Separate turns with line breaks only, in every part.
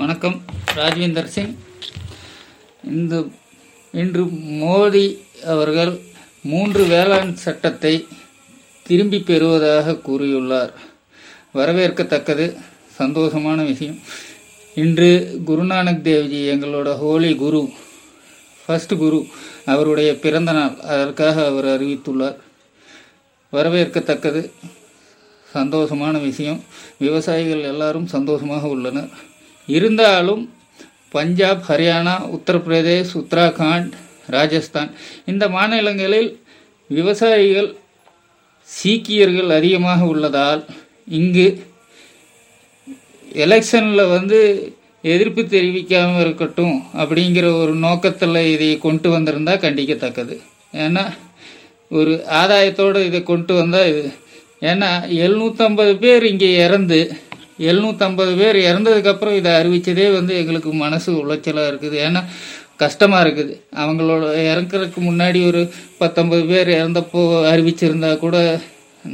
வணக்கம் ராஜேந்தர் சிங் இந்த இன்று மோடி அவர்கள் மூன்று வேளாண் சட்டத்தை திரும்பி பெறுவதாக கூறியுள்ளார் வரவேற்கத்தக்கது சந்தோஷமான விஷயம் இன்று குருநானக் தேவ்ஜி எங்களோட ஹோலி குரு ஃபஸ்ட் குரு அவருடைய பிறந்த நாள் அதற்காக அவர் அறிவித்துள்ளார் வரவேற்கத்தக்கது சந்தோஷமான விஷயம் விவசாயிகள் எல்லாரும் சந்தோஷமாக உள்ளனர் இருந்தாலும் பஞ்சாப் ஹரியானா உத்தரப்பிரதேஷ் உத்தராகண்ட் ராஜஸ்தான் இந்த மாநிலங்களில் விவசாயிகள் சீக்கியர்கள் அதிகமாக உள்ளதால் இங்கு எலெக்ஷனில் வந்து எதிர்ப்பு தெரிவிக்காமல் இருக்கட்டும் அப்படிங்கிற ஒரு நோக்கத்தில் இதை கொண்டு வந்திருந்தால் கண்டிக்கத்தக்கது ஏன்னா ஒரு ஆதாயத்தோடு இதை கொண்டு வந்தால் இது ஏன்னா எழுநூற்றம்பது பேர் இங்கே இறந்து எழுநூத்தம்பது பேர் இறந்ததுக்கப்புறம் இதை அறிவித்ததே வந்து எங்களுக்கு மனசு உளைச்சலாக இருக்குது ஏன்னா கஷ்டமாக இருக்குது அவங்களோட இறக்குறதுக்கு முன்னாடி ஒரு பத்தொன்பது பேர் இறந்தப்போ அறிவிச்சிருந்தா கூட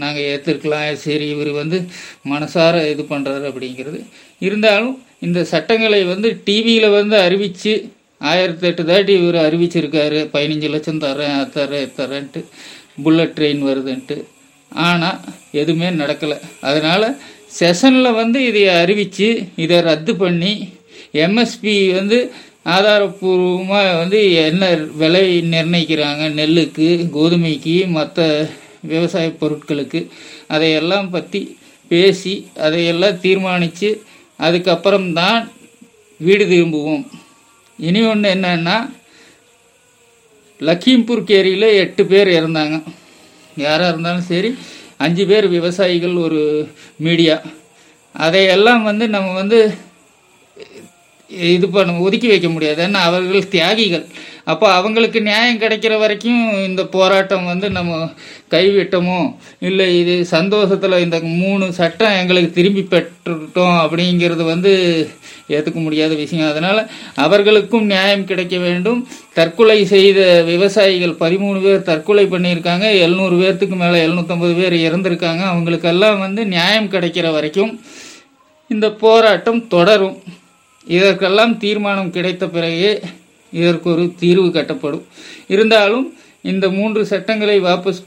நாங்கள் ஏற்றுருக்கலாம் சரி இவர் வந்து மனசார இது பண்ணுறாரு அப்படிங்கிறது இருந்தாலும் இந்த சட்டங்களை வந்து டிவியில் வந்து அறிவித்து ஆயிரத்தி எட்டு தாட்டி இவர் அறிவிச்சிருக்காரு பதினஞ்சு லட்சம் தரேன் தரேன் தரேன்ட்டு புல்லட் ட்ரெயின் வருதுன்ட்டு ஆனால் எதுவுமே நடக்கலை அதனால் செஷனில் வந்து இதை அறிவித்து இதை ரத்து பண்ணி எம்எஸ்பி வந்து ஆதாரப்பூர்வமாக வந்து என்ன விலை நிர்ணயிக்கிறாங்க நெல்லுக்கு கோதுமைக்கு மற்ற விவசாய பொருட்களுக்கு அதையெல்லாம் பற்றி பேசி அதையெல்லாம் தீர்மானித்து அதுக்கப்புறம்தான் வீடு திரும்புவோம் இனி ஒன்று என்னன்னா லக்கிம்பூர் கேரியில் எட்டு பேர் இறந்தாங்க யாராக இருந்தாலும் சரி அஞ்சு பேர் விவசாயிகள் ஒரு மீடியா அதையெல்லாம் வந்து நம்ம வந்து இது பண்ண ஒதுக்கி வைக்க முடியாது ஏன்னா அவர்கள் தியாகிகள் அப்போ அவங்களுக்கு நியாயம் கிடைக்கிற வரைக்கும் இந்த போராட்டம் வந்து நம்ம கைவிட்டோமோ இல்லை இது சந்தோஷத்தில் இந்த மூணு சட்டம் எங்களுக்கு திரும்பி பெற்றுட்டோம் அப்படிங்கிறது வந்து ஏற்றுக்க முடியாத விஷயம் அதனால் அவர்களுக்கும் நியாயம் கிடைக்க வேண்டும் தற்கொலை செய்த விவசாயிகள் பதிமூணு பேர் தற்கொலை பண்ணியிருக்காங்க எழுநூறு பேர்த்துக்கு மேலே எழுநூற்றம்பது பேர் இறந்துருக்காங்க அவங்களுக்கெல்லாம் வந்து நியாயம் கிடைக்கிற வரைக்கும் இந்த போராட்டம் தொடரும் இதற்கெல்லாம் தீர்மானம் கிடைத்த பிறகு இதற்கு ஒரு தீர்வு கட்டப்படும் இருந்தாலும் இந்த மூன்று சட்டங்களை வாபஸ்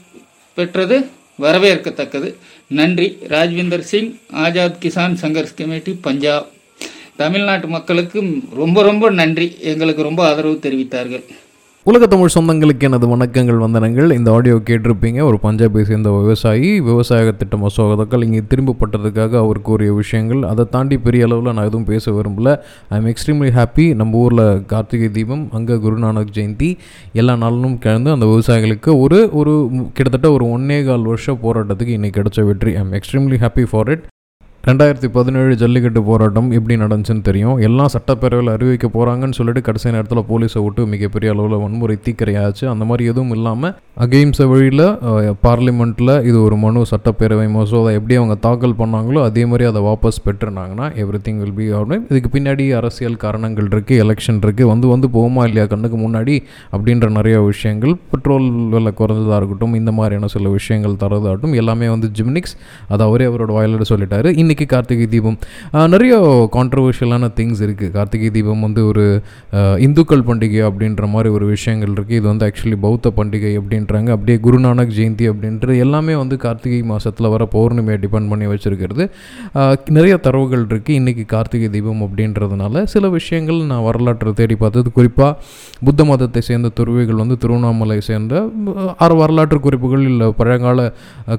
பெற்றது வரவேற்கத்தக்கது நன்றி ராஜ்விந்தர் சிங் ஆஜாத் கிசான் சங்கர்ஸ் கமிட்டி பஞ்சாப் தமிழ்நாட்டு மக்களுக்கு ரொம்ப ரொம்ப நன்றி எங்களுக்கு ரொம்ப ஆதரவு தெரிவித்தார்கள்
உலக தமிழ் சொந்தங்களுக்கு எனது வணக்கங்கள் வந்தனங்கள் இந்த ஆடியோ கேட்டிருப்பீங்க ஒரு பஞ்சாபை சேர்ந்த விவசாயி விவசாய திட்ட மசோதாக்கள் இங்கே திரும்பப்பட்டதுக்காக அவர் கூறிய விஷயங்கள் அதை தாண்டி பெரிய அளவில் நான் எதுவும் பேச விரும்பல ஐ எம் எக்ஸ்ட்ரீம்லி ஹாப்பி நம்ம ஊரில் கார்த்திகை தீபம் அங்கே குருநானக் ஜெயந்தி எல்லா நாளும் கலந்து அந்த விவசாயிகளுக்கு ஒரு ஒரு கிட்டத்தட்ட ஒரு ஒன்னே கால் வருஷம் போராட்டத்துக்கு இன்றைக்கி கிடைச்ச வெற்றி I am extremely happy for it ரெண்டாயிரத்தி பதினேழு ஜல்லிக்கட்டு போராட்டம் எப்படி நடந்துச்சுன்னு தெரியும் எல்லாம் சட்டப்பேரவையில் அறிவிக்க போகிறாங்கன்னு சொல்லிட்டு கடைசி நேரத்தில் போலீஸை விட்டு மிகப்பெரிய அளவில் வன்முறை தீக்கிரையாச்சு அந்த மாதிரி எதுவும் இல்லாமல் அகெயிம்ஸ வழியில் பார்லிமெண்ட்டில் இது ஒரு மனு சட்டப்பேரவை மசோதா எப்படி அவங்க தாக்கல் பண்ணாங்களோ அதே மாதிரி அதை வாபஸ் பெற்றுனாங்கன்னா every thing will be order இதுக்கு பின்னாடி அரசியல் காரணங்கள் இருக்குது எலெக்ஷன் இருக்குது வந்து வந்து போகுமா இல்லையா கண்ணுக்கு முன்னாடி அப்படின்ற நிறைய விஷயங்கள் பெட்ரோல் விலை குறைஞ்சதாக இருக்கட்டும் இந்த மாதிரியான சில விஷயங்கள் தரதாகட்டும் எல்லாமே வந்து ஜிம்னிக்ஸ் அதை அவரே அவரோட வாயிலோட சொல்லிட்டாரு இன்றைக்கி கார்த்திகை தீபம் நிறைய கான்ட்ரவர்ஷியலான திங்ஸ் இருக்குது கார்த்திகை தீபம் வந்து ஒரு இந்துக்கள் பண்டிகை அப்படின்ற மாதிரி ஒரு விஷயங்கள் இருக்குது இது வந்து ஆக்சுவலி பௌத்த பண்டிகை அப்படின்றாங்க அப்படியே குருநானக் ஜெயந்தி அப்படின்றது எல்லாமே வந்து கார்த்திகை மாதத்தில் வர பௌர்ணமியை டிபெண்ட் பண்ணி வச்சுருக்கிறது நிறைய தரவுகள் இருக்குது இன்றைக்கி கார்த்திகை தீபம் அப்படின்றதுனால சில விஷயங்கள் நான் வரலாற்றை தேடி பார்த்தது குறிப்பாக புத்த மதத்தை சேர்ந்த துறவிகள் வந்து திருவண்ணாமலை சேர்ந்த ஆறு வரலாற்று குறிப்புகள் இல்லை பழங்கால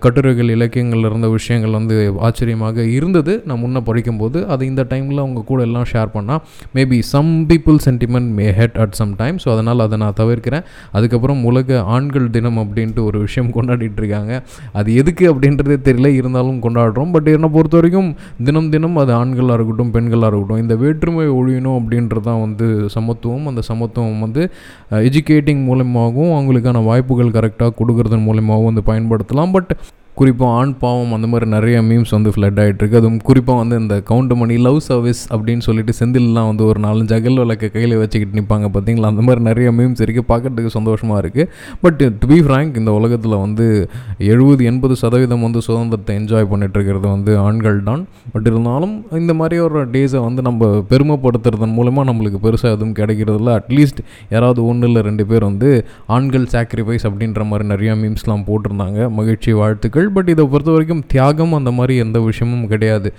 கட்டுரைகள் இலக்கியங்கள் இருந்த விஷயங்கள் வந்து ஆச்சரியமாக இருந்தது நான் முன்னே படிக்கும்போது அது இந்த டைமில் அவங்க கூட எல்லாம் ஷேர் பண்ணால் maybe some people sentiment may hurt at some time so அதனால் அதை நான் தவிர்க்கிறேன் அதுக்கப்புறம் உலக ஆண்கள் தினம் அப்படின்ட்டு ஒரு விஷயம் கொண்டாடிட்டு இருக்காங்க அது எதுக்கு அப்படின்றதே தெரியல இருந்தாலும் கொண்டாடுறோம் பட் என்னை பொறுத்த வரைக்கும் தினம் தினம் அது ஆண்களாக இருக்கட்டும் பெண்களாக இருக்கட்டும் இந்த வேற்றுமை ஒழியணும் அப்படின்றது தான் வந்து சமத்துவம் அந்த சமத்துவம் வந்து எஜுகேட்டிங் uh, மூலமாகவும் அவங்களுக்கான வாய்ப்புகள் கரெக்டாக கொடுக்கறதன் மூலமாகவும் வந்து பயன்படுத்தலாம் பட் குறிப்பாக ஆண் பாவம் அந்த மாதிரி நிறைய மீம்ஸ் வந்து ஃப்ளட் ஆகிட்டுருக்கு அதுவும் குறிப்பாக வந்து இந்த கவுண்ட் மணி லவ் சர்வீஸ் அப்படின்னு சொல்லிட்டு செந்திலெலாம் வந்து ஒரு நாலஞ்சு அகல் விளக்க கையில் வச்சுக்கிட்டு நிற்பாங்க பார்த்தீங்களா அந்த மாதிரி நிறைய மீம்ஸ் இருக்குது பார்க்கறதுக்கு சந்தோஷமாக இருக்குது பட் டு பி ஃப்ரேங்க் இந்த உலகத்தில் வந்து எழுபது எண்பது சதவீதம் வந்து சுதந்திரத்தை என்ஜாய் பண்ணிகிட்ருக்கிறது வந்து ஆண்கள் தான் பட் இருந்தாலும் இந்த மாதிரி ஒரு டேஸை வந்து நம்ம பெருமைப்படுத்துறதன் மூலமாக நம்மளுக்கு பெருசாக எதுவும் கிடைக்கிறதில்ல அட்லீஸ்ட் யாராவது ஒன்று இல்லை ரெண்டு பேர் வந்து ஆண்கள் சாக்ரிஃபைஸ் அப்படின்ற மாதிரி நிறையா மீம்ஸ்லாம் போட்டிருந்தாங்க மகிழ்ச்சி வாழ்த்துக்கள் பட் இதை பொறுத்த வரைக்கும் தியாகம் அந்த மாதிரி எந்த விஷயமும் கிடையாது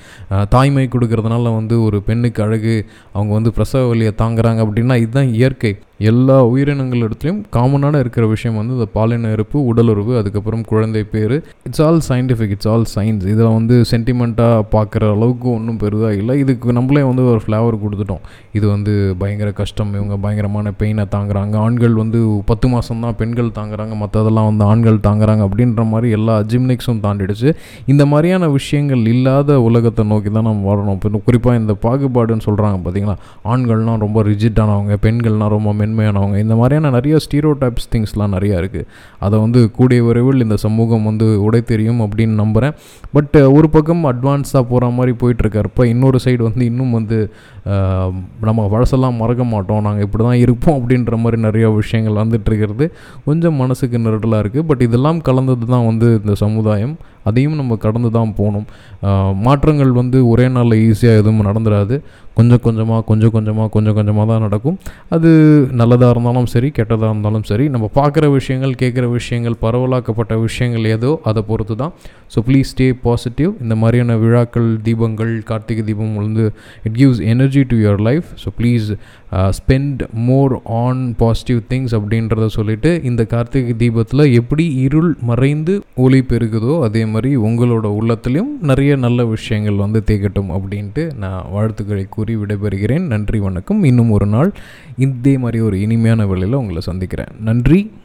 தாய்மை கொடுக்கறதுனால வந்து ஒரு பெண்ணுக்கு அழகு அவங்க வந்து பிரசவ வழியை தாங்குறாங்க அப்படின்னா இதுதான் இயற்கை எல்லா உயிரினங்கள் இடத்துலையும் காமனான இருக்கிற விஷயம் வந்து இந்த பாலின இருப்பு உடலுறவு அதுக்கப்புறம் குழந்தை பேர் it's all scientific it's all science இதில் வந்து சென்டிமெண்ட்டாக பார்க்குற அளவுக்கு ஒன்றும் பெரிதாக இல்லை இதுக்கு நம்மளே வந்து ஒரு ஃப்ளேவர் கொடுத்துட்டோம் இது வந்து பயங்கர கஷ்டம் இவங்க பயங்கரமான பெயினை தாங்குறாங்க ஆண்கள் வந்து பத்து மாதம் தான் பெண்கள் தாங்குறாங்க மற்றதெல்லாம் வந்து ஆண்கள் தாங்குறாங்க அப்படின்ற மாதிரி எல்லா ஜிம்னிக்ஸும் தாண்டிடுச்சு இந்த மாதிரியான விஷயங்கள் இல்லாத உலகத்தை நோக்கி தான் நம்ம வரணும் இப்போ குறிப்பாக இந்த பாகுபாடுன்னு சொல்கிறாங்க பார்த்தீங்களா ஆண்கள்லாம் ரொம்ப ரிஜிட்டானவங்க பெண்கள்லாம் ரொம்ப மென் மென்மையானவங்க இந்த மாதிரியான நிறைய ஸ்டீரோ டைப்ஸ் திங்ஸ்லாம் நிறையா இருக்குது அதை வந்து கூடிய விரைவில் இந்த சமூகம் வந்து உடை தெரியும் அப்படின்னு நம்புகிறேன் பட் ஒரு பக்கம் அட்வான்ஸாக போகிற மாதிரி போயிட்டுருக்கிறப்ப இன்னொரு சைடு வந்து இன்னும் வந்து நம்ம வழசெல்லாம் மறக்க மாட்டோம் நாங்கள் இப்படி தான் இருப்போம் அப்படின்ற மாதிரி நிறையா விஷயங்கள் வந்துட்டுருக்கிறது கொஞ்சம் மனசுக்கு நிரடலாக இருக்குது பட் இதெல்லாம் கலந்தது தான் வந்து இந்த சமுதாயம் அதையும் நம்ம கடந்து தான் போகணும் மாற்றங்கள் வந்து ஒரே நாளில் ஈஸியாக எதுவும் நடந்துடாது கொஞ்சம் கொஞ்சமாக கொஞ்சம் கொஞ்சமாக கொஞ்சம் கொஞ்சமாக தான் நடக்கும் அது நல்லதாக இருந்தாலும் சரி கெட்டதாக இருந்தாலும் சரி நம்ம பார்க்குற விஷயங்கள் கேட்குற விஷயங்கள் பரவலாக்கப்பட்ட விஷயங்கள் ஏதோ அதை பொறுத்து தான் ஸோ ப்ளீஸ் ஸ்டே பாசிட்டிவ் இந்த மாதிரியான விழாக்கள் தீபங்கள் கார்த்திகை தீபம் வந்து it gives energy to your life so please spend more on positive things அப்படின்றத சொல்லிவிட்டு இந்த கார்த்திகை தீபத்தில் எப்படி இருள் மறைந்து ஒளி பெருகுதோ அதே மாதிரி உங்களோட உள்ளத்துலேயும் நிறைய நல்ல விஷயங்கள் வந்து தேக்கட்டும் அப்படின்ட்டு நான் வாழ்த்துக்களை கூறி விடைபெறுகிறேன் நன்றி வணக்கம் இன்னும் ஒரு நாள் இதே மாதிரி ஒரு இனிமையான வேலையில் உங்களை சந்திக்கிறேன் நன்றி